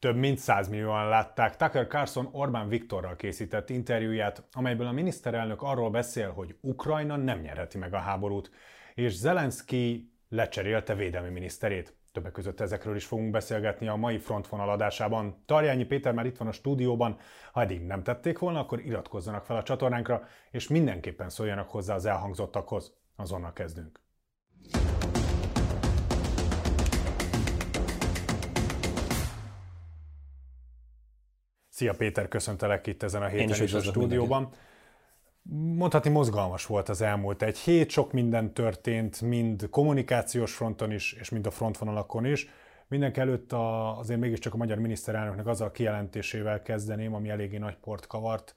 Több mint 100 millióan látták Tucker Carlson Orbán Viktorral készített interjúját, amelyből a miniszterelnök arról beszél, hogy Ukrajna nem nyerheti meg a háborút, és Zelenszky lecserélte védelmi miniszterét. Többek között ezekről is fogunk beszélgetni a mai frontvonal adásában. Tarjányi Péter már itt van a stúdióban. Ha eddig nem tették volna, akkor iratkozzanak fel a csatornánkra, és mindenképpen szóljanak hozzá az elhangzottakhoz. Azonnal kezdünk. Szia Péter, köszöntelek itt ezen a héten is, is a stúdióban. Mindenki. Mondhatni mozgalmas volt az elmúlt egy hét, sok minden történt, mind kommunikációs fronton is, és mind a frontvonalakon is. Mindenek előtt a, azért mégiscsak a magyar miniszterelnöknek azzal a kijelentésével kezdeném, ami eléggé nagy port kavart.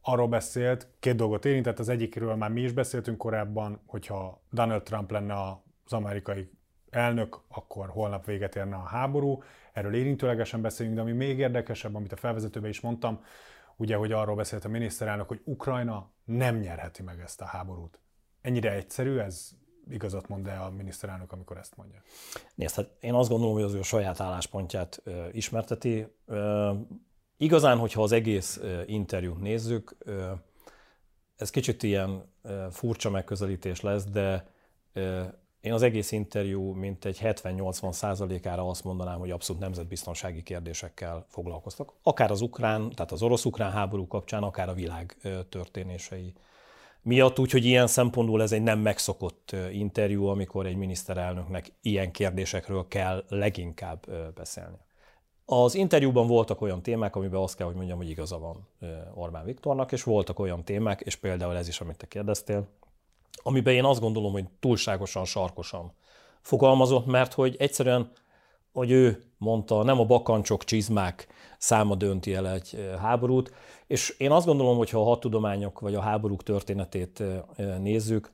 Arról beszélt, két dolgot érintett, az egyikről már mi is beszéltünk korábban, hogyha Donald Trump lenne az amerikai elnök, akkor holnap véget érne a háború. Erről érintőlegesen beszélünk, de ami még érdekesebb, amit a felvezetőben is mondtam, ugye, hogy arról beszélt a miniszterelnök, hogy Ukrajna nem nyerheti meg ezt a háborút. Ennyire egyszerű, ez igazat mond el a miniszterelnök, amikor ezt mondja? Nézd, hát én azt gondolom, hogy az ő saját álláspontját ö, ismerteti. Ö, igazán, hogyha az egész ö, interjút nézzük, ö, ez kicsit ilyen ö, furcsa megközelítés lesz, de ö, én az egész interjú mint egy 70-80 százalékára azt mondanám, hogy abszolút nemzetbiztonsági kérdésekkel foglalkoztak. Akár az ukrán, tehát az orosz-ukrán háború kapcsán, akár a világ történései miatt, úgyhogy ilyen szempontból ez egy nem megszokott interjú, amikor egy miniszterelnöknek ilyen kérdésekről kell leginkább beszélni. Az interjúban voltak olyan témák, amiben azt kell, hogy mondjam, hogy igaza van Orbán Viktornak, és voltak olyan témák, és például ez is, amit te kérdeztél, amiben én azt gondolom, hogy túlságosan sarkosan fogalmazott, mert hogy egyszerűen, hogy ő mondta, nem a bakancsok, csizmák száma dönti el egy háborút, és én azt gondolom, hogy ha a hadtudományok vagy a háborúk történetét nézzük,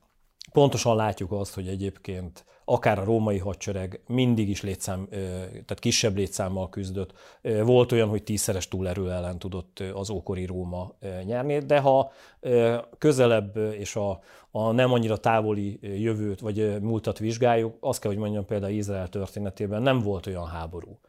pontosan látjuk azt, hogy egyébként akár a római hadsereg mindig is létszám, tehát kisebb létszámmal küzdött. Volt olyan, hogy tízszeres túlerő ellen tudott az ókori Róma nyerni, de ha közelebb és a, a nem annyira távoli jövőt vagy múltat vizsgáljuk, azt kell, hogy mondjam például Izrael történetében nem volt olyan háború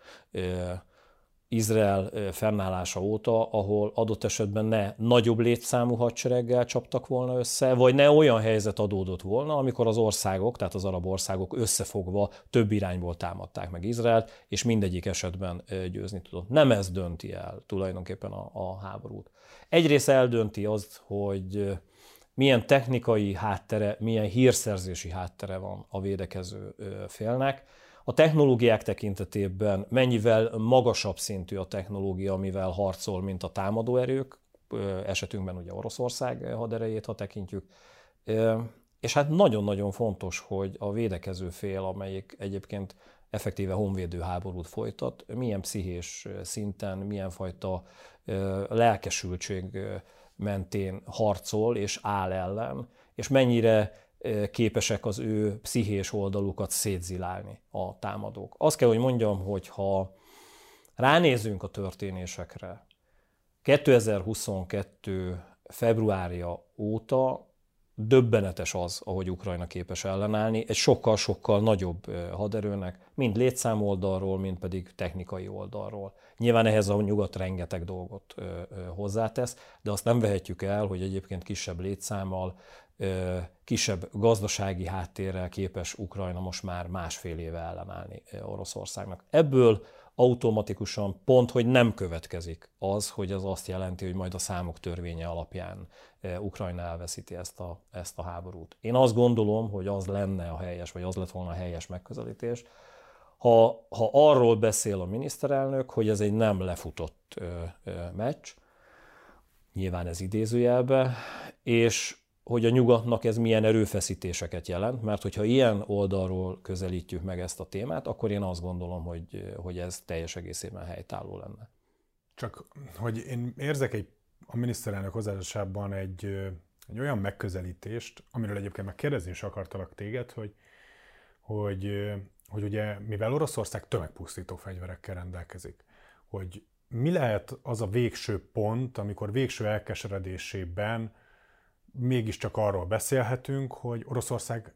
Izrael fennállása óta, ahol adott esetben ne nagyobb létszámú hadsereggel csaptak volna össze, vagy ne olyan helyzet adódott volna, amikor az országok, tehát az arab országok összefogva több irányból támadták meg Izraelt, és mindegyik esetben győzni tudott. Nem ez dönti el tulajdonképpen a, a háborút. Egyrészt eldönti azt, hogy milyen technikai háttere, milyen hírszerzési háttere van a védekező félnek, a technológiák tekintetében mennyivel magasabb szintű a technológia, amivel harcol, mint a támadó erők, esetünkben ugye Oroszország haderejét, ha tekintjük. És hát nagyon-nagyon fontos, hogy a védekező fél, amelyik egyébként effektíve honvédő háborút folytat, milyen pszichés szinten, milyen fajta lelkesültség mentén harcol és áll ellen, és mennyire képesek az ő pszichés oldalukat szétzilálni a támadók. Azt kell, hogy mondjam, hogy ha ránézünk a történésekre, 2022. februárja óta döbbenetes az, ahogy Ukrajna képes ellenállni, egy sokkal-sokkal nagyobb haderőnek, mind létszám oldalról, mind pedig technikai oldalról. Nyilván ehhez a nyugat rengeteg dolgot hozzátesz, de azt nem vehetjük el, hogy egyébként kisebb létszámmal, kisebb gazdasági háttérrel képes Ukrajna most már másfél éve ellenállni Oroszországnak. Ebből automatikusan pont, hogy nem következik az, hogy az azt jelenti, hogy majd a számok törvénye alapján Ukrajna elveszíti ezt a, ezt a háborút. Én azt gondolom, hogy az lenne a helyes, vagy az lett volna a helyes megközelítés, ha, ha arról beszél a miniszterelnök, hogy ez egy nem lefutott ö, ö, meccs, nyilván ez idézőjelbe, és hogy a nyugatnak ez milyen erőfeszítéseket jelent, mert hogyha ilyen oldalról közelítjük meg ezt a témát, akkor én azt gondolom, hogy, hogy ez teljes egészében helytálló lenne. Csak, hogy én érzek egy, a miniszterelnök hozzáadásában egy, egy olyan megközelítést, amiről egyébként meg kérdezni is akartalak téged, hogy, hogy, hogy ugye, mivel Oroszország tömegpusztító fegyverekkel rendelkezik, hogy mi lehet az a végső pont, amikor végső elkeseredésében mégiscsak arról beszélhetünk, hogy Oroszország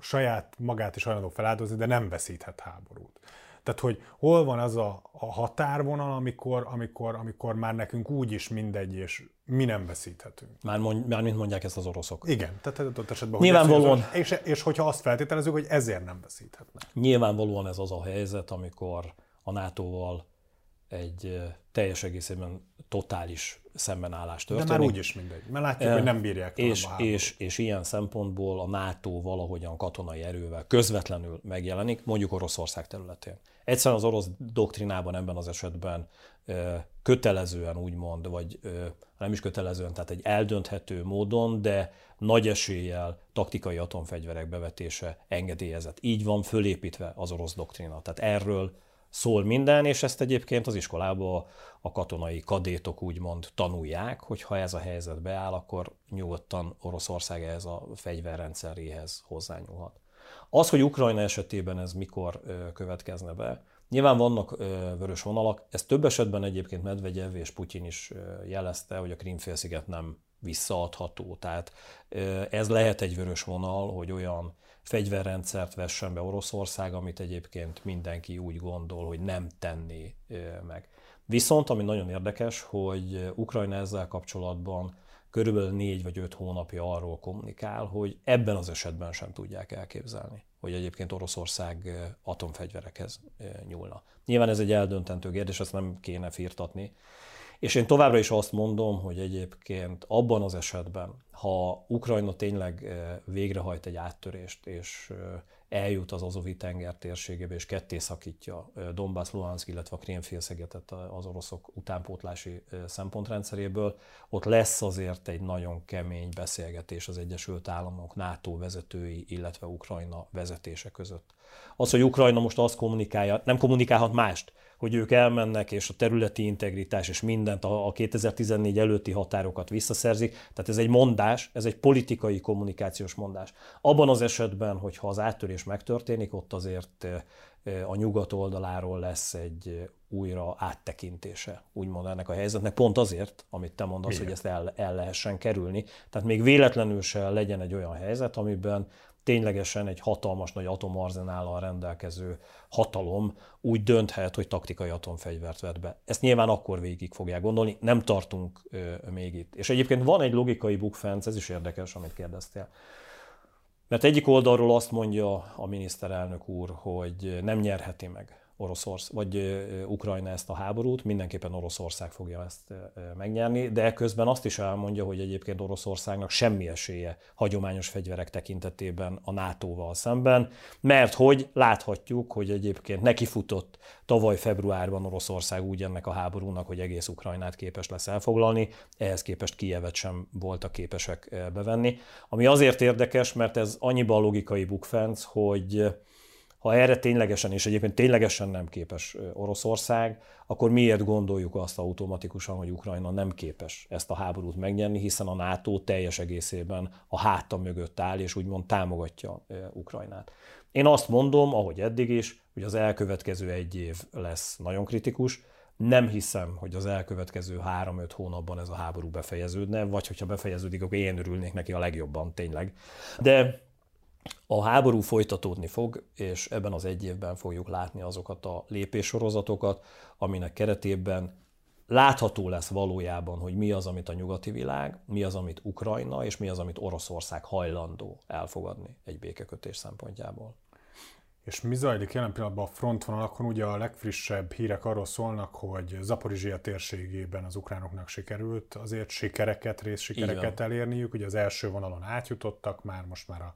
saját magát is hajlandó feláldozni, de nem veszíthet háborút. Tehát, hogy hol van az a, a határvonal, amikor, amikor, amikor már nekünk úgy is mindegy, és mi nem veszíthetünk. Már, mond, már mint mondják ezt az oroszok. Igen, tehát ott esetben, Nyilvánvalóan, hogy és, és hogyha azt feltételezzük, hogy ezért nem veszíthetnek. Nyilvánvalóan ez az a helyzet, amikor a NATO-val egy teljes egészében totális szembenállás történik. De már úgyis mindegy, mert látjuk, e, hogy nem bírják és, a és, és ilyen szempontból a NATO valahogyan katonai erővel közvetlenül megjelenik, mondjuk Oroszország területén. Egyszerűen az orosz doktrinában ebben az esetben kötelezően úgymond, vagy nem is kötelezően, tehát egy eldönthető módon, de nagy eséllyel taktikai atomfegyverek bevetése engedélyezett. Így van fölépítve az orosz doktrina. Tehát erről szól minden, és ezt egyébként az iskolában a katonai kadétok úgymond tanulják, hogy ha ez a helyzet beáll, akkor nyugodtan Oroszország ehhez a fegyverrendszeréhez hozzányúlhat. Az, hogy Ukrajna esetében ez mikor következne be, Nyilván vannak vörös vonalak, ez több esetben egyébként Medvegyev és Putyin is jelezte, hogy a Krimfélsziget nem visszaadható. Tehát ez lehet egy vörös vonal, hogy olyan fegyverrendszert vessen be Oroszország, amit egyébként mindenki úgy gondol, hogy nem tenné meg. Viszont, ami nagyon érdekes, hogy Ukrajna ezzel kapcsolatban körülbelül négy vagy öt hónapja arról kommunikál, hogy ebben az esetben sem tudják elképzelni, hogy egyébként Oroszország atomfegyverekhez nyúlna. Nyilván ez egy eldöntentő kérdés, ezt nem kéne firtatni, és én továbbra is azt mondom, hogy egyébként abban az esetben, ha Ukrajna tényleg eh, végrehajt egy áttörést, és eljut az Azovi tenger térségébe, és ketté szakítja Donbass, Luhansk, illetve a Krémfélszegetet az oroszok utánpótlási szempontrendszeréből, ott lesz azért egy nagyon kemény beszélgetés az Egyesült Államok, NATO vezetői, illetve Ukrajna vezetése között. Az, hogy Ukrajna most azt kommunikálja, nem kommunikálhat mást, hogy ők elmennek, és a területi integritás és mindent, a 2014 előtti határokat visszaszerzik. Tehát ez egy mondás, ez egy politikai kommunikációs mondás. Abban az esetben, hogyha az áttörés megtörténik, ott azért a nyugat oldaláról lesz egy újra áttekintése, úgymond ennek a helyzetnek, pont azért, amit te mondasz, Igen. hogy ezt el, el lehessen kerülni. Tehát még véletlenül se legyen egy olyan helyzet, amiben ténylegesen egy hatalmas nagy atomarzenállal rendelkező hatalom úgy dönthet, hogy taktikai atomfegyvert vet be. Ezt nyilván akkor végig fogják gondolni, nem tartunk ö, még itt. És egyébként van egy logikai bukfenc, ez is érdekes, amit kérdeztél. Mert egyik oldalról azt mondja a miniszterelnök úr, hogy nem nyerheti meg Oroszország, vagy Ukrajna ezt a háborút, mindenképpen Oroszország fogja ezt megnyerni, de közben azt is elmondja, hogy egyébként Oroszországnak semmi esélye hagyományos fegyverek tekintetében a NATO-val szemben, mert hogy láthatjuk, hogy egyébként nekifutott tavaly februárban Oroszország úgy ennek a háborúnak, hogy egész Ukrajnát képes lesz elfoglalni, ehhez képest Kijevet sem voltak képesek bevenni. Ami azért érdekes, mert ez annyiban logikai bukfenc, hogy ha erre ténylegesen, és egyébként ténylegesen nem képes Oroszország, akkor miért gondoljuk azt automatikusan, hogy Ukrajna nem képes ezt a háborút megnyerni, hiszen a NATO teljes egészében a háta mögött áll, és úgymond támogatja Ukrajnát. Én azt mondom, ahogy eddig is, hogy az elkövetkező egy év lesz nagyon kritikus, nem hiszem, hogy az elkövetkező három-öt hónapban ez a háború befejeződne, vagy hogyha befejeződik, akkor én örülnék neki a legjobban, tényleg. De a háború folytatódni fog, és ebben az egy évben fogjuk látni azokat a lépéssorozatokat, aminek keretében látható lesz valójában, hogy mi az, amit a nyugati világ, mi az, amit Ukrajna, és mi az, amit Oroszország hajlandó elfogadni egy békekötés szempontjából. És mi zajlik jelen pillanatban a frontvonalakon? Ugye a legfrissebb hírek arról szólnak, hogy Zaporizsia térségében az ukránoknak sikerült azért sikereket, részsikereket elérniük. Ugye az első vonalon átjutottak, már most már a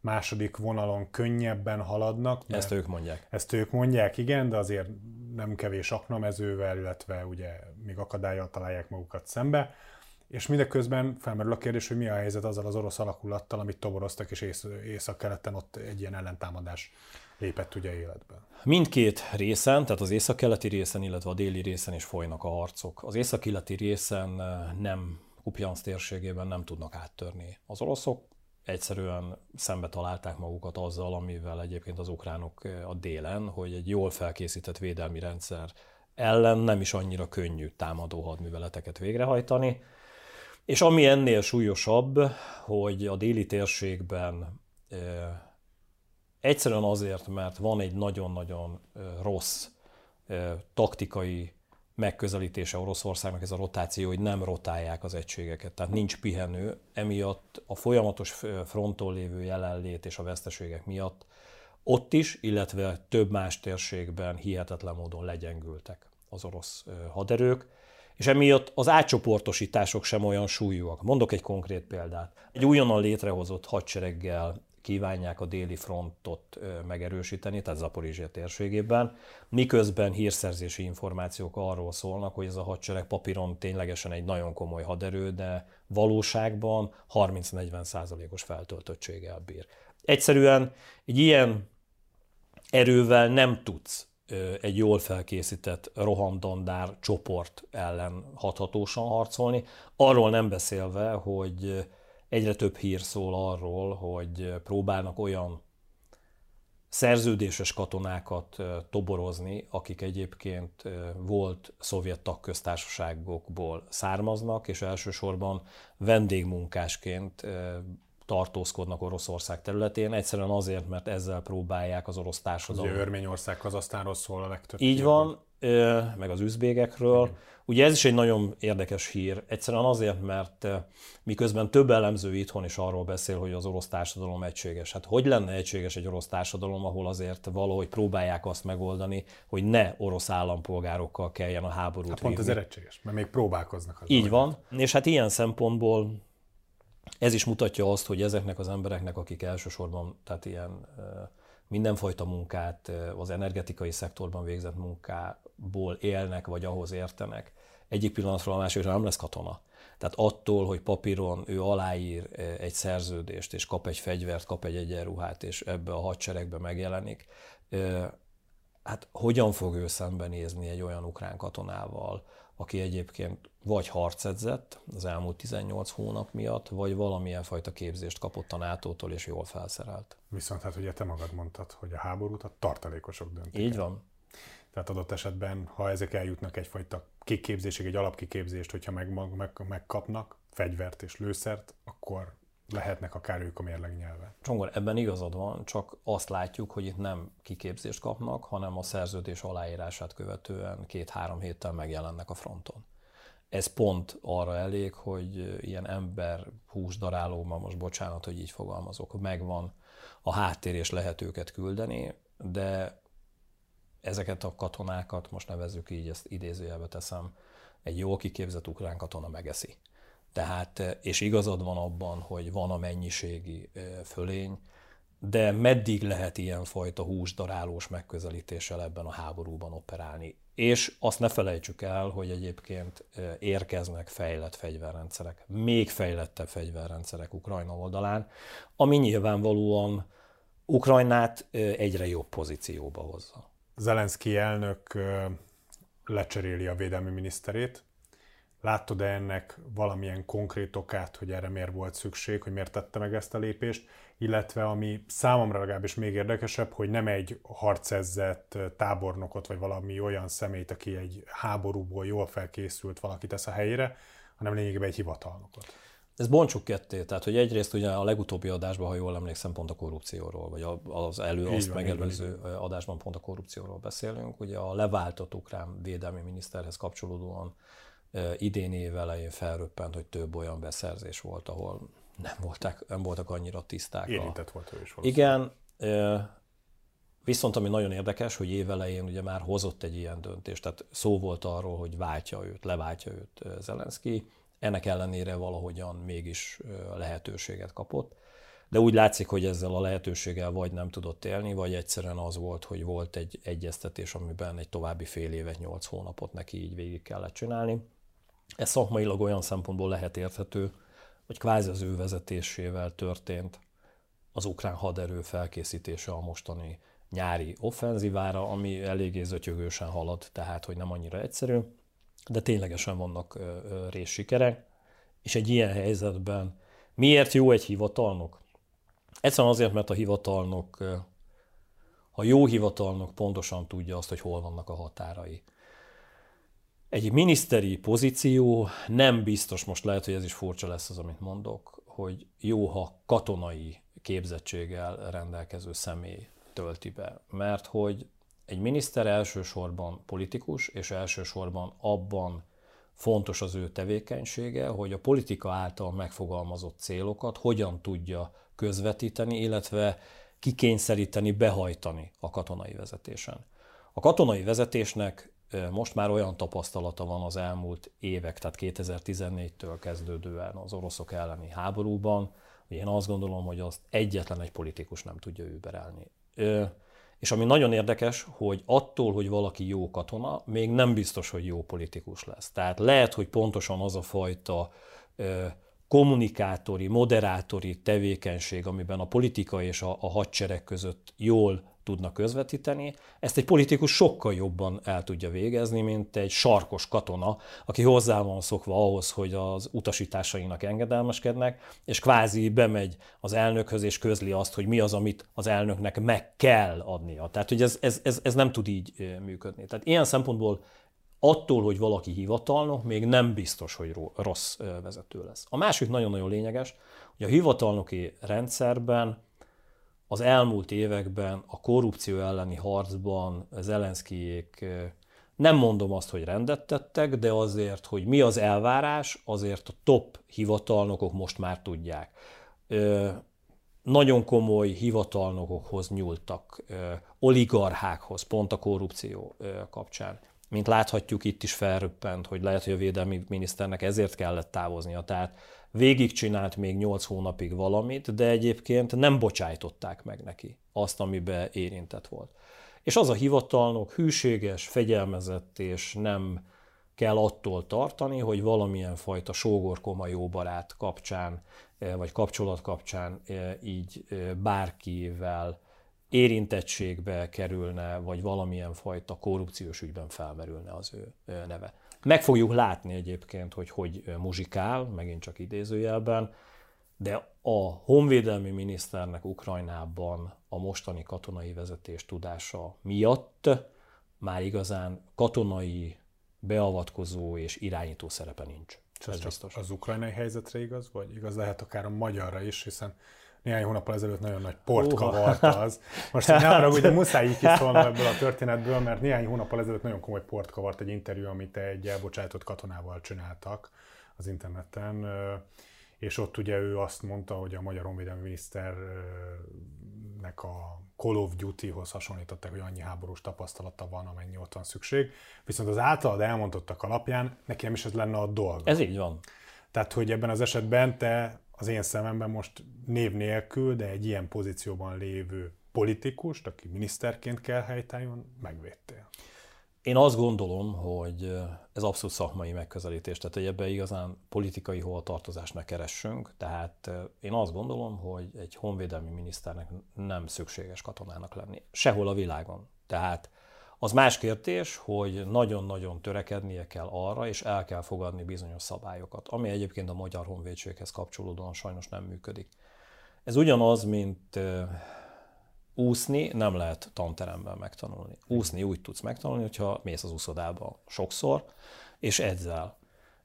második vonalon könnyebben haladnak. Ezt ők mondják. Ezt ők mondják, igen, de azért nem kevés aknamezővel, illetve ugye még akadályjal találják magukat szembe. És mindeközben felmerül a kérdés, hogy mi a helyzet azzal az orosz alakulattal, amit toboroztak, és ész- észak-keleten ott egy ilyen ellentámadás lépett ugye életbe. Mindkét részen, tehát az észak-keleti részen, illetve a déli részen is folynak a harcok. Az észak-keleti részen eh, nem Kupjansz térségében nem tudnak áttörni az oroszok, egyszerűen szembe találták magukat azzal, amivel egyébként az ukránok a délen, hogy egy jól felkészített védelmi rendszer ellen nem is annyira könnyű támadó hadműveleteket végrehajtani. És ami ennél súlyosabb, hogy a déli térségben Egyszerűen azért, mert van egy nagyon-nagyon rossz taktikai megközelítése Oroszországnak ez a rotáció, hogy nem rotálják az egységeket, tehát nincs pihenő, emiatt a folyamatos fronton lévő jelenlét és a veszteségek miatt ott is, illetve több más térségben hihetetlen módon legyengültek az orosz haderők, és emiatt az átcsoportosítások sem olyan súlyúak. Mondok egy konkrét példát. Egy újonnan létrehozott hadsereggel kívánják a déli frontot megerősíteni, tehát Zaporizsia térségében, miközben hírszerzési információk arról szólnak, hogy ez a hadsereg papíron ténylegesen egy nagyon komoly haderő, de valóságban 30-40 százalékos feltöltöttséggel bír. Egyszerűen egy ilyen erővel nem tudsz egy jól felkészített rohamdandár csoport ellen hathatósan harcolni, arról nem beszélve, hogy egyre több hír szól arról, hogy próbálnak olyan szerződéses katonákat toborozni, akik egyébként volt szovjet tagköztársaságokból származnak, és elsősorban vendégmunkásként tartózkodnak Oroszország területén, egyszerűen azért, mert ezzel próbálják az orosz társadalmat. Ugye Örményország, Kazasztánról szól a legtöbb. Így van, meg az üzbégekről. Igen. Ugye ez is egy nagyon érdekes hír, egyszerűen azért, mert miközben több elemző itthon is arról beszél, hogy az orosz társadalom egységes. Hát hogy lenne egységes egy orosz társadalom, ahol azért valahogy próbálják azt megoldani, hogy ne orosz állampolgárokkal kelljen a háborút hát pont ez egységes, mert még próbálkoznak. Az Így van, és hát ilyen szempontból ez is mutatja azt, hogy ezeknek az embereknek, akik elsősorban tehát ilyen mindenfajta munkát, az energetikai szektorban végzett munkából élnek, vagy ahhoz értenek, egyik pillanatról a másikra nem lesz katona. Tehát attól, hogy papíron ő aláír egy szerződést, és kap egy fegyvert, kap egy egyenruhát, és ebbe a hadseregbe megjelenik, hát hogyan fog ő szembenézni egy olyan ukrán katonával, aki egyébként vagy harcedzett az elmúlt 18 hónap miatt, vagy valamilyen fajta képzést kapott a nato és jól felszerelt. Viszont hát ugye te magad mondtad, hogy a háborút a tartalékosok döntik. Így van. Tehát adott esetben, ha ezek eljutnak egyfajta kiképzésig, egy alapkiképzést, hogyha meg, meg, megkapnak fegyvert és lőszert, akkor lehetnek akár ők a mérleg nyelve. Csongor, ebben igazad van, csak azt látjuk, hogy itt nem kiképzést kapnak, hanem a szerződés aláírását követően két-három héttel megjelennek a fronton. Ez pont arra elég, hogy ilyen ember hús darálóban, most bocsánat, hogy így fogalmazok, megvan a háttér és lehet őket küldeni, de ezeket a katonákat, most nevezzük így, ezt idézőjelbe teszem, egy jól kiképzett ukrán katona megeszi. Tehát, eh, és igazad van abban, hogy van a mennyiségi eh, fölény, de meddig lehet ilyenfajta húsdarálós megközelítéssel ebben a háborúban operálni? És azt ne felejtsük el, hogy egyébként eh, érkeznek fejlett fegyverrendszerek, még fejlettebb fegyverrendszerek Ukrajna oldalán, ami nyilvánvalóan Ukrajnát egyre jobb pozícióba hozza. Zelenszky elnök lecseréli a védelmi miniszterét, Láttad-e ennek valamilyen konkrét okát, hogy erre miért volt szükség, hogy miért tette meg ezt a lépést, illetve ami számomra legalábbis még érdekesebb, hogy nem egy harcezzett tábornokot, vagy valami olyan szemét, aki egy háborúból jól felkészült valaki tesz a helyére, hanem lényegében egy hivatalnokot. Ez bontsuk ketté, tehát hogy egyrészt ugye a legutóbbi adásban, ha jól emlékszem, pont a korrupcióról, vagy az elő, azt van, megelőző adásban pont a korrupcióról beszélünk. Ugye a leváltott ukrán védelmi miniszterhez kapcsolódóan idén év elején felröppent, hogy több olyan beszerzés volt, ahol nem voltak, nem voltak annyira tiszták. Érintett a... volt ő is Igen, viszont ami nagyon érdekes, hogy év elején ugye már hozott egy ilyen döntést, tehát szó volt arról, hogy váltja őt, leváltja őt Zelenszky, ennek ellenére valahogyan mégis lehetőséget kapott. De úgy látszik, hogy ezzel a lehetőséggel vagy nem tudott élni, vagy egyszerűen az volt, hogy volt egy egyeztetés, amiben egy további fél évet, nyolc hónapot neki így végig kellett csinálni. Ez szakmailag olyan szempontból lehet érthető, hogy kvázi az ő vezetésével történt az ukrán haderő felkészítése a mostani nyári offenzívára, ami eléggé zötyögősen halad, tehát hogy nem annyira egyszerű, de ténylegesen vannak részsikerek, és egy ilyen helyzetben miért jó egy hivatalnok? Egyszerűen azért, mert a hivatalnok, ha jó hivatalnok pontosan tudja azt, hogy hol vannak a határai. Egy miniszteri pozíció nem biztos, most lehet, hogy ez is furcsa lesz az, amit mondok, hogy jó, ha katonai képzettséggel rendelkező személy tölti be. Mert hogy egy miniszter elsősorban politikus, és elsősorban abban fontos az ő tevékenysége, hogy a politika által megfogalmazott célokat hogyan tudja közvetíteni, illetve kikényszeríteni, behajtani a katonai vezetésen. A katonai vezetésnek most már olyan tapasztalata van az elmúlt évek, tehát 2014-től kezdődően az oroszok elleni háborúban, hogy én azt gondolom, hogy azt egyetlen egy politikus nem tudja überelni. És ami nagyon érdekes, hogy attól, hogy valaki jó katona, még nem biztos, hogy jó politikus lesz. Tehát lehet, hogy pontosan az a fajta kommunikátori, moderátori tevékenység, amiben a politika és a, a hadsereg között jól tudnak közvetíteni, ezt egy politikus sokkal jobban el tudja végezni, mint egy sarkos katona, aki hozzá van szokva ahhoz, hogy az utasításainak engedelmeskednek, és kvázi bemegy az elnökhöz, és közli azt, hogy mi az, amit az elnöknek meg kell adnia. Tehát, hogy ez, ez, ez, ez nem tud így működni. Tehát ilyen szempontból attól, hogy valaki hivatalnok, még nem biztos, hogy rossz vezető lesz. A másik nagyon-nagyon lényeges, hogy a hivatalnoki rendszerben az elmúlt években a korrupció elleni harcban Zelenszkijék nem mondom azt, hogy rendet tettek, de azért, hogy mi az elvárás, azért a top hivatalnokok most már tudják. Nagyon komoly hivatalnokokhoz nyúltak, oligarchákhoz, pont a korrupció kapcsán. Mint láthatjuk, itt is felröppent, hogy lehet, hogy a védelmi miniszternek ezért kellett távoznia. Tehát végigcsinált még 8 hónapig valamit, de egyébként nem bocsájtották meg neki azt, amiben érintett volt. És az a hivatalnok hűséges, fegyelmezett, és nem kell attól tartani, hogy valamilyen fajta sógorkoma jó kapcsán, eh, vagy kapcsolat kapcsán eh, így eh, bárkivel érintettségbe kerülne, vagy valamilyen fajta korrupciós ügyben felmerülne az ő neve. Meg fogjuk látni egyébként, hogy hogy muzsikál, megint csak idézőjelben, de a honvédelmi miniszternek Ukrajnában a mostani katonai vezetés tudása miatt már igazán katonai beavatkozó és irányító szerepe nincs. Ez, biztos. Az ukrajnai helyzetre igaz, vagy igaz lehet akár a magyarra is, hiszen néhány hónappal ezelőtt nagyon nagy port kavart az. Most ne arra, hogy muszáj így kiszólnom ebből a történetből, mert néhány hónappal ezelőtt nagyon komoly port kavart egy interjú, amit egy elbocsájtott katonával csináltak az interneten, és ott ugye ő azt mondta, hogy a magyar honvédelmi miniszternek a Call of Duty-hoz hasonlították, hogy annyi háborús tapasztalata van, amennyi ott van szükség. Viszont az általad elmondottak alapján nekem is ez lenne a dolga. Ez így van. Tehát, hogy ebben az esetben te az én szememben most név nélkül, de egy ilyen pozícióban lévő politikust, aki miniszterként kell helytálljon, megvédtél. Én azt gondolom, hogy ez abszolút szakmai megközelítés, tehát hogy ebben igazán politikai hovatartozást ne keressünk, tehát én azt gondolom, hogy egy honvédelmi miniszternek nem szükséges katonának lenni. Sehol a világon. Tehát az más kérdés, hogy nagyon-nagyon törekednie kell arra, és el kell fogadni bizonyos szabályokat, ami egyébként a magyar honvédséghez kapcsolódóan sajnos nem működik. Ez ugyanaz, mint úszni nem lehet tanteremben megtanulni. Úszni úgy tudsz megtanulni, hogyha mész az úszodába sokszor, és edzel.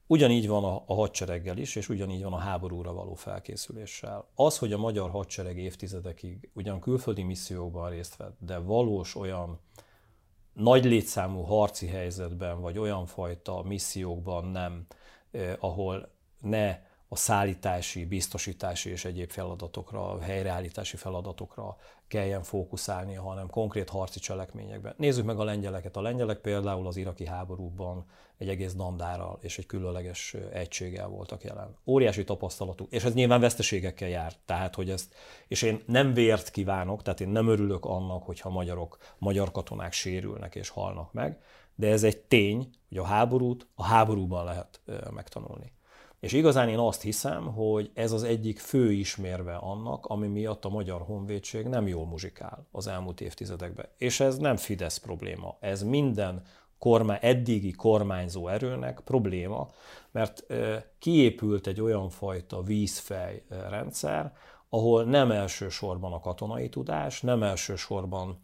Ugyanígy van a, a hadsereggel is, és ugyanígy van a háborúra való felkészüléssel. Az, hogy a magyar hadsereg évtizedekig ugyan külföldi missziókban részt vett, de valós olyan nagy létszámú harci helyzetben, vagy olyan fajta missziókban nem, ahol ne a szállítási, biztosítási és egyéb feladatokra, helyreállítási feladatokra kelljen fókuszálnia, hanem konkrét harci cselekményekben. Nézzük meg a lengyeleket. A lengyelek például az iraki háborúban egy egész dandárral és egy különleges egységgel voltak jelen. Óriási tapasztalatuk, és ez nyilván veszteségekkel jár. Tehát, hogy ezt, és én nem vért kívánok, tehát én nem örülök annak, hogyha magyarok, magyar katonák sérülnek és halnak meg, de ez egy tény, hogy a háborút a háborúban lehet megtanulni. És igazán én azt hiszem, hogy ez az egyik fő ismérve annak, ami miatt a magyar honvédség nem jól muzsikál az elmúlt évtizedekben. És ez nem Fidesz probléma, ez minden kormány, eddigi kormányzó erőnek probléma, mert kiépült egy olyan fajta vízfej rendszer, ahol nem elsősorban a katonai tudás, nem elsősorban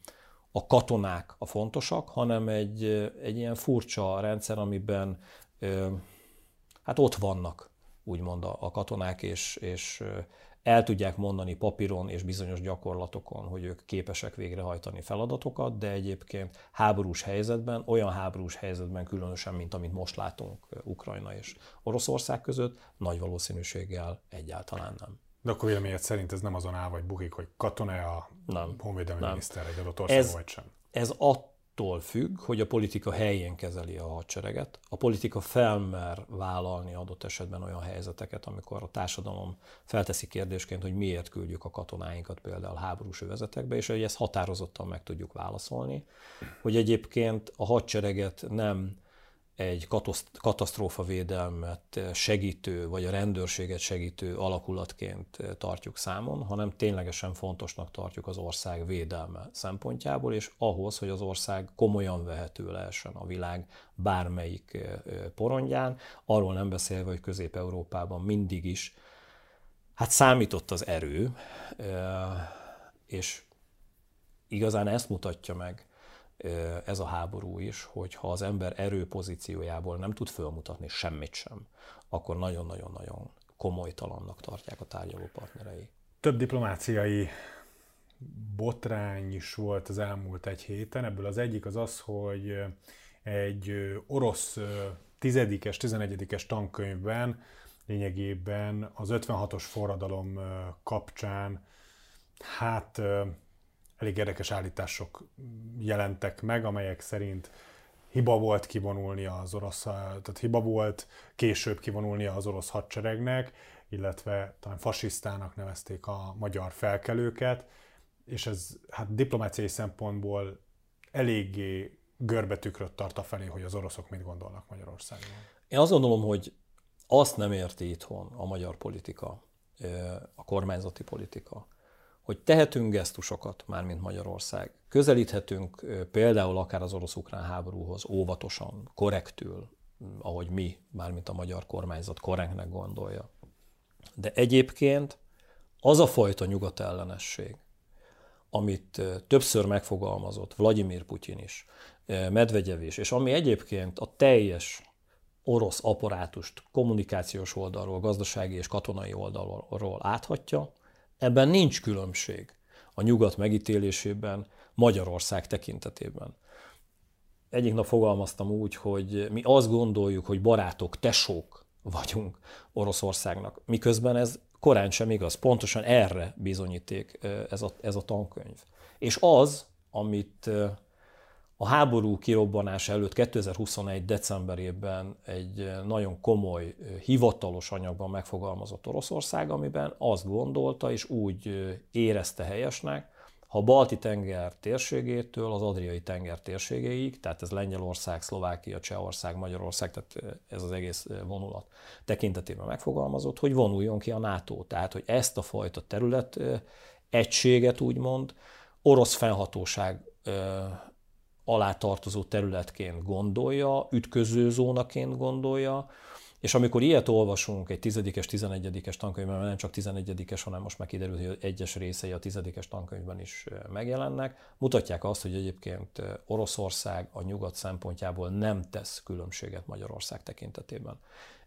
a katonák a fontosak, hanem egy, egy ilyen furcsa rendszer, amiben hát ott vannak úgymond a, a katonák, és, és el tudják mondani papíron és bizonyos gyakorlatokon, hogy ők képesek végrehajtani feladatokat, de egyébként háborús helyzetben, olyan háborús helyzetben különösen, mint amit most látunk Ukrajna és Oroszország között, nagy valószínűséggel egyáltalán nem. De akkor véleményed szerint ez nem azon áll vagy bukik, hogy katona a honvédelmi miniszter egy adott ország ez, vagy sem? Ez attól függ, hogy a politika helyén kezeli a hadsereget. A politika felmer vállalni adott esetben olyan helyzeteket, amikor a társadalom felteszi kérdésként, hogy miért küldjük a katonáinkat például háborús övezetekbe, és hogy ezt határozottan meg tudjuk válaszolni, hogy egyébként a hadsereget nem egy katasztrófavédelmet segítő, vagy a rendőrséget segítő alakulatként tartjuk számon, hanem ténylegesen fontosnak tartjuk az ország védelme szempontjából, és ahhoz, hogy az ország komolyan vehető lehessen a világ bármelyik porondján, arról nem beszélve, hogy Közép-Európában mindig is hát számított az erő, és igazán ezt mutatja meg ez a háború is, hogy ha az ember erőpozíciójából nem tud fölmutatni semmit sem, akkor nagyon-nagyon-nagyon komolytalannak tartják a tárgyaló partnerei. Több diplomáciai botrány is volt az elmúlt egy héten. Ebből az egyik az az, hogy egy orosz tizedikes, tizenegyedikes tankönyvben lényegében az 56-os forradalom kapcsán hát elég érdekes állítások jelentek meg, amelyek szerint hiba volt kivonulni az orosz, tehát hiba volt később kivonulni az orosz hadseregnek, illetve talán fasisztának nevezték a magyar felkelőket, és ez hát diplomáciai szempontból eléggé görbetükröt tart a felé, hogy az oroszok mit gondolnak Magyarországon. Én azt gondolom, hogy azt nem érti itthon a magyar politika, a kormányzati politika, hogy tehetünk gesztusokat, mármint Magyarország. Közelíthetünk például akár az orosz-ukrán háborúhoz óvatosan, korrektül, ahogy mi, mármint a magyar kormányzat korrektnek gondolja. De egyébként az a fajta nyugatellenesség, amit többször megfogalmazott Vladimir Putyin is, Medvegyev is, és ami egyébként a teljes orosz apparátust kommunikációs oldalról, gazdasági és katonai oldalról áthatja, Ebben nincs különbség a nyugat megítélésében Magyarország tekintetében. Egyik nap fogalmaztam úgy, hogy mi azt gondoljuk, hogy barátok, tesók vagyunk Oroszországnak, miközben ez korán sem igaz. Pontosan erre bizonyíték ez a, ez a tankönyv. És az, amit a háború kirobbanása előtt 2021. decemberében egy nagyon komoly hivatalos anyagban megfogalmazott Oroszország, amiben azt gondolta és úgy érezte helyesnek, ha a Balti-tenger térségétől az Adriai tenger térségéig, tehát ez Lengyelország, Szlovákia, Csehország, Magyarország, tehát ez az egész vonulat tekintetében megfogalmazott, hogy vonuljon ki a NATO. Tehát, hogy ezt a fajta terület egységet úgymond orosz felhatóság alá tartozó területként gondolja, ütköző zónaként gondolja, és amikor ilyet olvasunk egy tizedikes, tizenegyedikes tankönyvben, mert nem csak tizenegyedikes, hanem most már kiderül, hogy egyes részei a tizedikes tankönyvben is megjelennek, mutatják azt, hogy egyébként Oroszország a nyugat szempontjából nem tesz különbséget Magyarország tekintetében.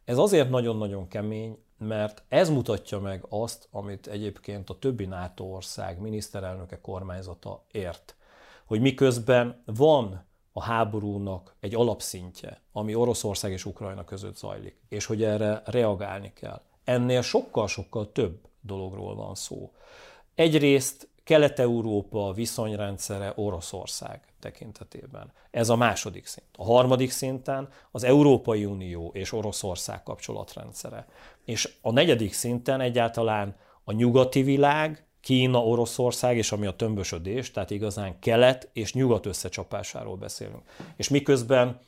Ez azért nagyon-nagyon kemény, mert ez mutatja meg azt, amit egyébként a többi NATO ország miniszterelnöke kormányzata ért hogy miközben van a háborúnak egy alapszintje, ami Oroszország és Ukrajna között zajlik, és hogy erre reagálni kell. Ennél sokkal-sokkal több dologról van szó. Egyrészt Kelet-Európa viszonyrendszere Oroszország tekintetében. Ez a második szint. A harmadik szinten az Európai Unió és Oroszország kapcsolatrendszere. És a negyedik szinten egyáltalán a nyugati világ Kína, Oroszország, és ami a tömbösödés, tehát igazán kelet és nyugat összecsapásáról beszélünk. És miközben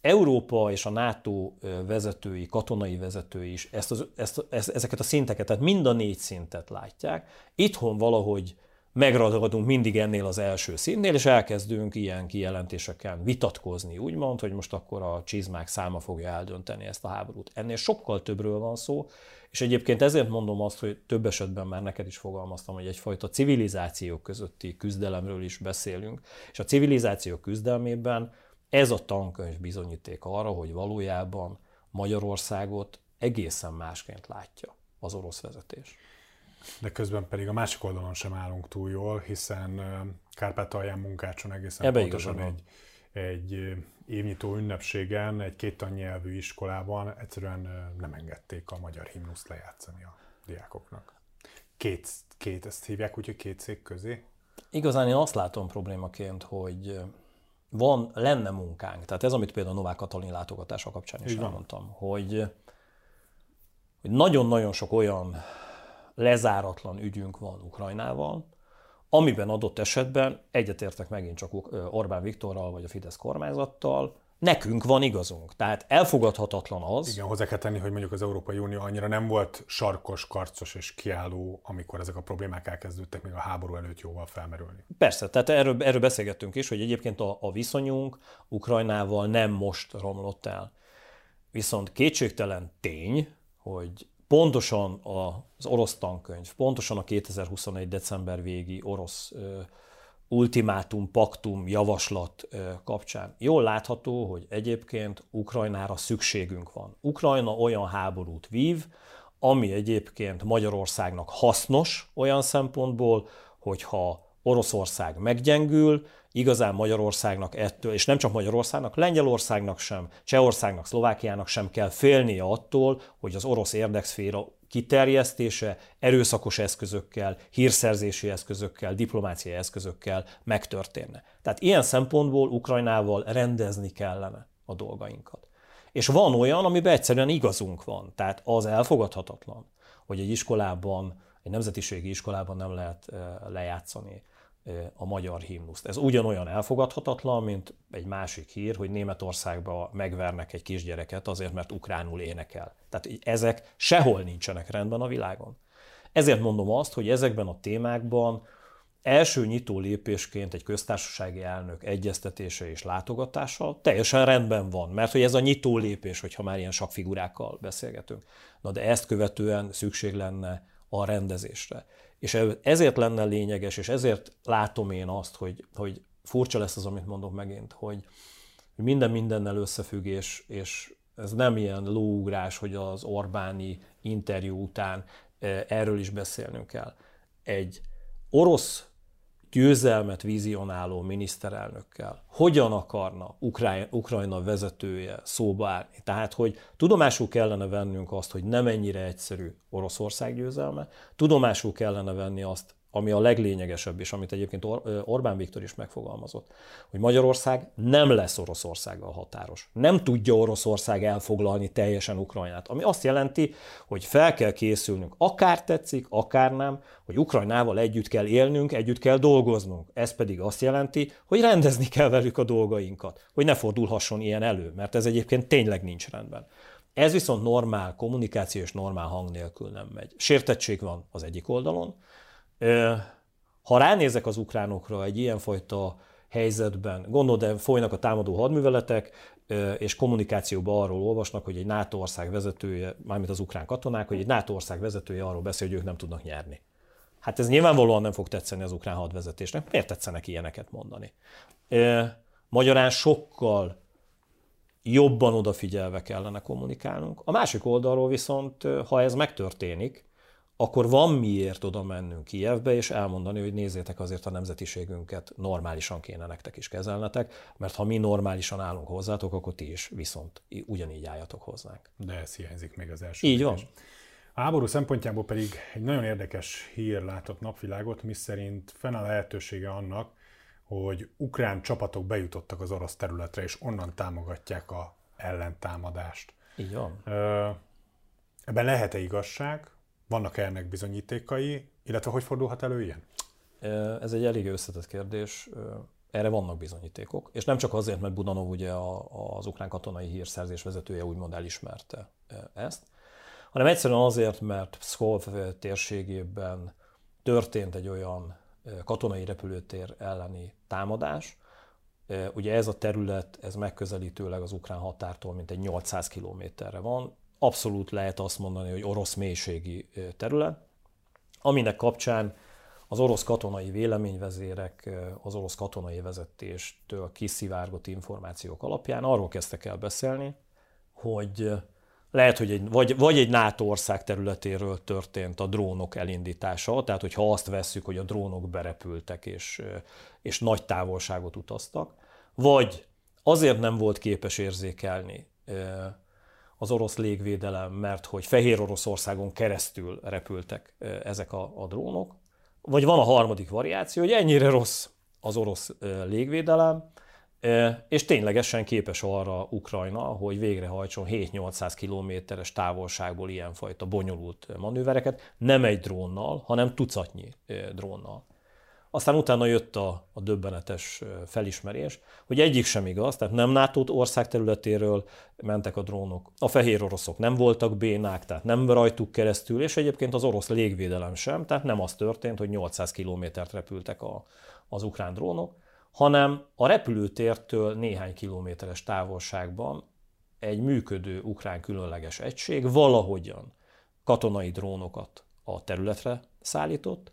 Európa és a NATO vezetői, katonai vezetői is ezt az, ezt, ezt, ezeket a szinteket, tehát mind a négy szintet látják. Itthon valahogy megragadunk mindig ennél az első színnél, és elkezdünk ilyen kijelentéseken vitatkozni, úgymond, hogy most akkor a csizmák száma fogja eldönteni ezt a háborút. Ennél sokkal többről van szó, és egyébként ezért mondom azt, hogy több esetben már neked is fogalmaztam, hogy egyfajta civilizációk közötti küzdelemről is beszélünk, és a civilizációk küzdelmében ez a tankönyv bizonyíték arra, hogy valójában Magyarországot egészen másként látja az orosz vezetés. De közben pedig a másik oldalon sem állunk túl jól, hiszen Kárpátalján munkácson egészen Ebbe pontosan egy, egy évnyitó ünnepségen, egy két nyelvű iskolában egyszerűen nem engedték a magyar himnuszt lejátszani a diákoknak. Két, két ezt hívják, úgyhogy két szék közé. Igazán én azt látom problémaként, hogy van, lenne munkánk. Tehát ez, amit például a Novák Katalin látogatása kapcsán is elmondtam, hogy, hogy nagyon-nagyon sok olyan lezáratlan ügyünk van Ukrajnával, amiben adott esetben egyetértek megint csak Orbán Viktorral vagy a Fidesz kormányzattal, nekünk van igazunk. Tehát elfogadhatatlan az. Igen, hozzá kell tenni, hogy mondjuk az Európai Unió annyira nem volt sarkos, karcos és kiálló, amikor ezek a problémák elkezdődtek még a háború előtt jóval felmerülni. Persze, tehát erről, erről beszélgettünk is, hogy egyébként a, a viszonyunk Ukrajnával nem most romlott el. Viszont kétségtelen tény, hogy pontosan az orosz tankönyv, pontosan a 2021. december végi orosz ultimátum, paktum, javaslat kapcsán. Jól látható, hogy egyébként Ukrajnára szükségünk van. Ukrajna olyan háborút vív, ami egyébként Magyarországnak hasznos olyan szempontból, hogyha Oroszország meggyengül, igazán Magyarországnak ettől, és nem csak Magyarországnak, Lengyelországnak sem, Csehországnak, Szlovákiának sem kell félnie attól, hogy az orosz érdekszféra kiterjesztése erőszakos eszközökkel, hírszerzési eszközökkel, diplomáciai eszközökkel megtörténne. Tehát ilyen szempontból Ukrajnával rendezni kellene a dolgainkat. És van olyan, amiben egyszerűen igazunk van. Tehát az elfogadhatatlan, hogy egy iskolában, egy nemzetiségi iskolában nem lehet eh, lejátszani a magyar himnuszt. Ez ugyanolyan elfogadhatatlan, mint egy másik hír, hogy Németországba megvernek egy kisgyereket azért, mert ukránul énekel. Tehát ezek sehol nincsenek rendben a világon. Ezért mondom azt, hogy ezekben a témákban első nyitó lépésként egy köztársasági elnök egyeztetése és látogatása teljesen rendben van, mert hogy ez a nyitó lépés, hogyha már ilyen sakfigurákkal beszélgetünk. Na de ezt követően szükség lenne a rendezésre. És ezért lenne lényeges, és ezért látom én azt, hogy, hogy furcsa lesz az, amit mondok megint, hogy minden mindennel összefüggés, és ez nem ilyen lóugrás, hogy az Orbáni interjú után e, erről is beszélnünk kell. Egy orosz győzelmet vizionáló miniszterelnökkel hogyan akarna Ukrajna, Ukrajna vezetője szóba állni. Tehát, hogy tudomásul kellene vennünk azt, hogy nem ennyire egyszerű Oroszország győzelme, tudomásul kellene venni azt, ami a leglényegesebb, és amit egyébként Or- Orbán Viktor is megfogalmazott, hogy Magyarország nem lesz Oroszországgal határos. Nem tudja Oroszország elfoglalni teljesen Ukrajnát, ami azt jelenti, hogy fel kell készülnünk, akár tetszik, akár nem, hogy Ukrajnával együtt kell élnünk, együtt kell dolgoznunk. Ez pedig azt jelenti, hogy rendezni kell velük a dolgainkat, hogy ne fordulhasson ilyen elő, mert ez egyébként tényleg nincs rendben. Ez viszont normál kommunikáció és normál hang nélkül nem megy. Sértettség van az egyik oldalon, ha ránézek az ukránokra egy ilyenfajta helyzetben, gondolod, folynak a támadó hadműveletek, és kommunikációban arról olvasnak, hogy egy NATO ország vezetője, mármint az ukrán katonák, hogy egy NATO ország vezetője arról beszél, hogy ők nem tudnak nyerni. Hát ez nyilvánvalóan nem fog tetszeni az ukrán hadvezetésnek. Miért tetszenek ilyeneket mondani? Magyarán sokkal jobban odafigyelve kellene kommunikálnunk. A másik oldalról viszont, ha ez megtörténik, akkor van miért oda mennünk Kijevbe, és elmondani, hogy nézzétek azért a nemzetiségünket normálisan kéne nektek is kezelnetek, mert ha mi normálisan állunk hozzátok, akkor ti is viszont ugyanígy álljatok hozzánk. De ez hiányzik még az első. Így van. A háború szempontjából pedig egy nagyon érdekes hír látott napvilágot, miszerint fenn a lehetősége annak, hogy ukrán csapatok bejutottak az orosz területre, és onnan támogatják a ellentámadást. Így van. Ebben lehet-e igazság? Vannak -e ennek bizonyítékai, illetve hogy fordulhat elő ilyen? Ez egy elég összetett kérdés. Erre vannak bizonyítékok, és nem csak azért, mert Budanov ugye az ukrán katonai hírszerzés vezetője úgymond elismerte ezt, hanem egyszerűen azért, mert Pszkov térségében történt egy olyan katonai repülőtér elleni támadás, Ugye ez a terület, ez megközelítőleg az ukrán határtól mint egy 800 kilométerre van, abszolút lehet azt mondani, hogy orosz mélységi terület, aminek kapcsán az orosz katonai véleményvezérek az orosz katonai vezetéstől kiszivárgott információk alapján arról kezdtek el beszélni, hogy lehet, hogy egy, vagy, vagy egy NATO ország területéről történt a drónok elindítása, tehát hogyha azt vesszük, hogy a drónok berepültek és, és nagy távolságot utaztak, vagy azért nem volt képes érzékelni az orosz légvédelem, mert hogy Fehér Oroszországon keresztül repültek ezek a, a drónok, vagy van a harmadik variáció, hogy ennyire rossz az orosz légvédelem, és ténylegesen képes arra Ukrajna, hogy végrehajtson 7-800 kilométeres távolságból ilyenfajta bonyolult manővereket, nem egy drónnal, hanem tucatnyi drónnal. Aztán utána jött a, a döbbenetes felismerés, hogy egyik sem igaz, tehát nem NATO ország területéről mentek a drónok. A fehér oroszok nem voltak bénák, tehát nem rajtuk keresztül, és egyébként az orosz légvédelem sem, tehát nem az történt, hogy 800 kilométert repültek a, az ukrán drónok, hanem a repülőtértől néhány kilométeres távolságban egy működő ukrán különleges egység valahogyan katonai drónokat a területre szállított,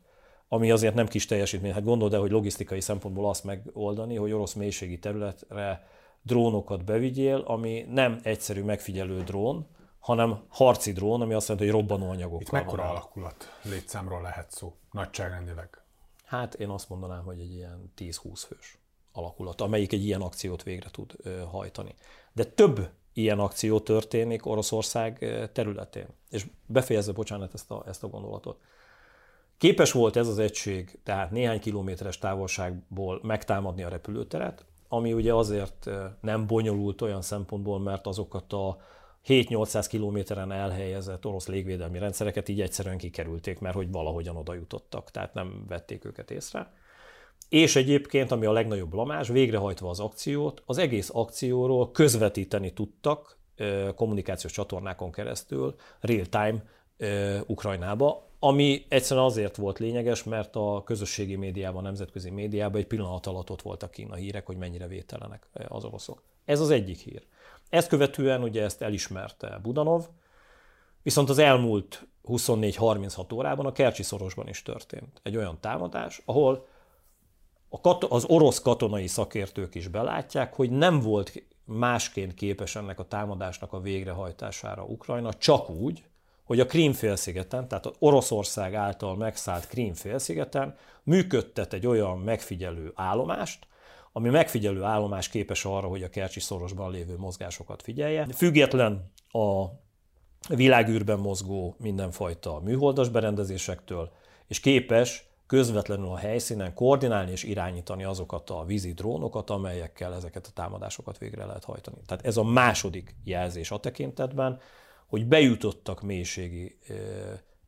ami azért nem kis teljesítmény. Hát gondold el, hogy logisztikai szempontból azt megoldani, hogy orosz mélységi területre drónokat bevigyél, ami nem egyszerű megfigyelő drón, hanem harci drón, ami azt jelenti, hogy robbanó anyagokkal Itt mekkora van. alakulat létszámról lehet szó, nagyságrendileg? Hát én azt mondanám, hogy egy ilyen 10-20 fős alakulat, amelyik egy ilyen akciót végre tud hajtani. De több ilyen akció történik Oroszország területén. És befejezve, bocsánat, ezt a, ezt a gondolatot. Képes volt ez az egység, tehát néhány kilométeres távolságból megtámadni a repülőteret, ami ugye azért nem bonyolult olyan szempontból, mert azokat a 7-800 kilométeren elhelyezett orosz légvédelmi rendszereket így egyszerűen kikerülték, mert hogy valahogyan oda jutottak, tehát nem vették őket észre. És egyébként, ami a legnagyobb blamás, végrehajtva az akciót, az egész akcióról közvetíteni tudtak kommunikációs csatornákon keresztül real-time Ukrajnába, ami egyszerűen azért volt lényeges, mert a közösségi médiában, a nemzetközi médiában egy pillanat alatt ott voltak kína hírek, hogy mennyire vételenek az oroszok. Ez az egyik hír. Ezt követően ugye ezt elismerte Budanov, viszont az elmúlt 24-36 órában a Kercsi szorosban is történt egy olyan támadás, ahol a kat- az orosz katonai szakértők is belátják, hogy nem volt másként képes ennek a támadásnak a végrehajtására Ukrajna, csak úgy, hogy a Krímfélszigeten, tehát Oroszország által megszállt Krímfélszigeten működtet egy olyan megfigyelő állomást, ami megfigyelő állomás képes arra, hogy a Kercsi szorosban lévő mozgásokat figyelje. Független a világűrben mozgó mindenfajta műholdas berendezésektől, és képes közvetlenül a helyszínen koordinálni és irányítani azokat a vízi drónokat, amelyekkel ezeket a támadásokat végre lehet hajtani. Tehát ez a második jelzés a tekintetben, hogy bejutottak mélységi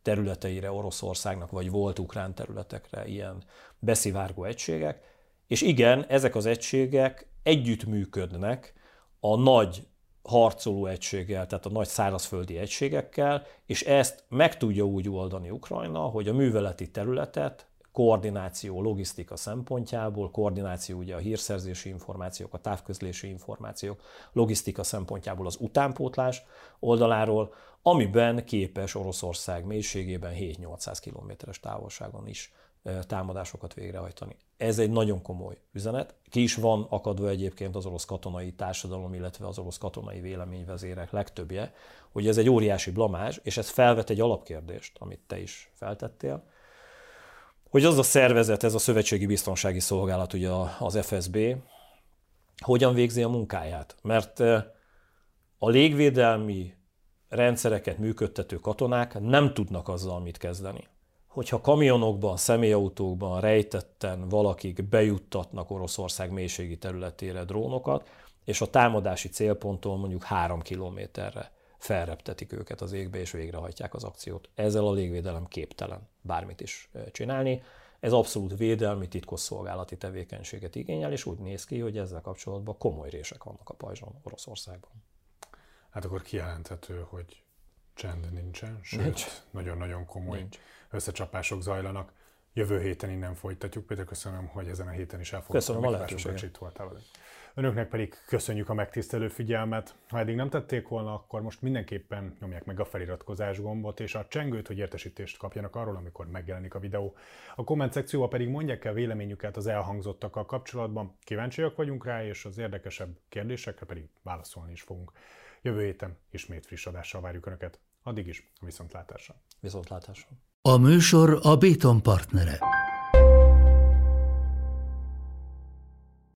területeire Oroszországnak, vagy volt ukrán területekre ilyen beszivárgó egységek, és igen, ezek az egységek együttműködnek a nagy harcoló egységgel, tehát a nagy szárazföldi egységekkel, és ezt meg tudja úgy oldani Ukrajna, hogy a műveleti területet koordináció, logisztika szempontjából, koordináció ugye a hírszerzési információk, a távközlési információk, logisztika szempontjából az utánpótlás oldaláról, amiben képes Oroszország mélységében 7-800 kilométeres távolságon is támadásokat végrehajtani. Ez egy nagyon komoly üzenet. Ki is van akadva egyébként az orosz katonai társadalom, illetve az orosz katonai véleményvezérek legtöbbje, hogy ez egy óriási blamás, és ez felvet egy alapkérdést, amit te is feltettél, hogy az a szervezet, ez a Szövetségi Biztonsági Szolgálat, ugye az FSB, hogyan végzi a munkáját. Mert a légvédelmi rendszereket működtető katonák nem tudnak azzal mit kezdeni. Hogyha kamionokban, személyautókban rejtetten valakik bejuttatnak Oroszország mélységi területére drónokat, és a támadási célponttól mondjuk három kilométerre felreptetik őket az égbe, és végrehajtják az akciót. Ezzel a légvédelem képtelen bármit is csinálni. Ez abszolút védelmi, titkosszolgálati tevékenységet igényel, és úgy néz ki, hogy ezzel kapcsolatban komoly rések vannak a pajzson Oroszországban. Hát akkor kijelenthető, hogy csend nincsen, sőt, nagyon-nagyon komoly Nincs. összecsapások zajlanak. Jövő héten innen folytatjuk. Péter, köszönöm, hogy ezen a héten is elfogadtál. Köszönöm a lehetőséget. Önöknek pedig köszönjük a megtisztelő figyelmet. Ha eddig nem tették volna, akkor most mindenképpen nyomják meg a feliratkozás gombot és a csengőt, hogy értesítést kapjanak arról, amikor megjelenik a videó. A komment szekcióba pedig mondják el véleményüket az elhangzottakkal kapcsolatban. Kíváncsiak vagyunk rá, és az érdekesebb kérdésekre pedig válaszolni is fogunk. Jövő héten ismét friss adással várjuk Önöket. Addig is a viszontlátásra. Viszontlátásra. A műsor a Béton partnere.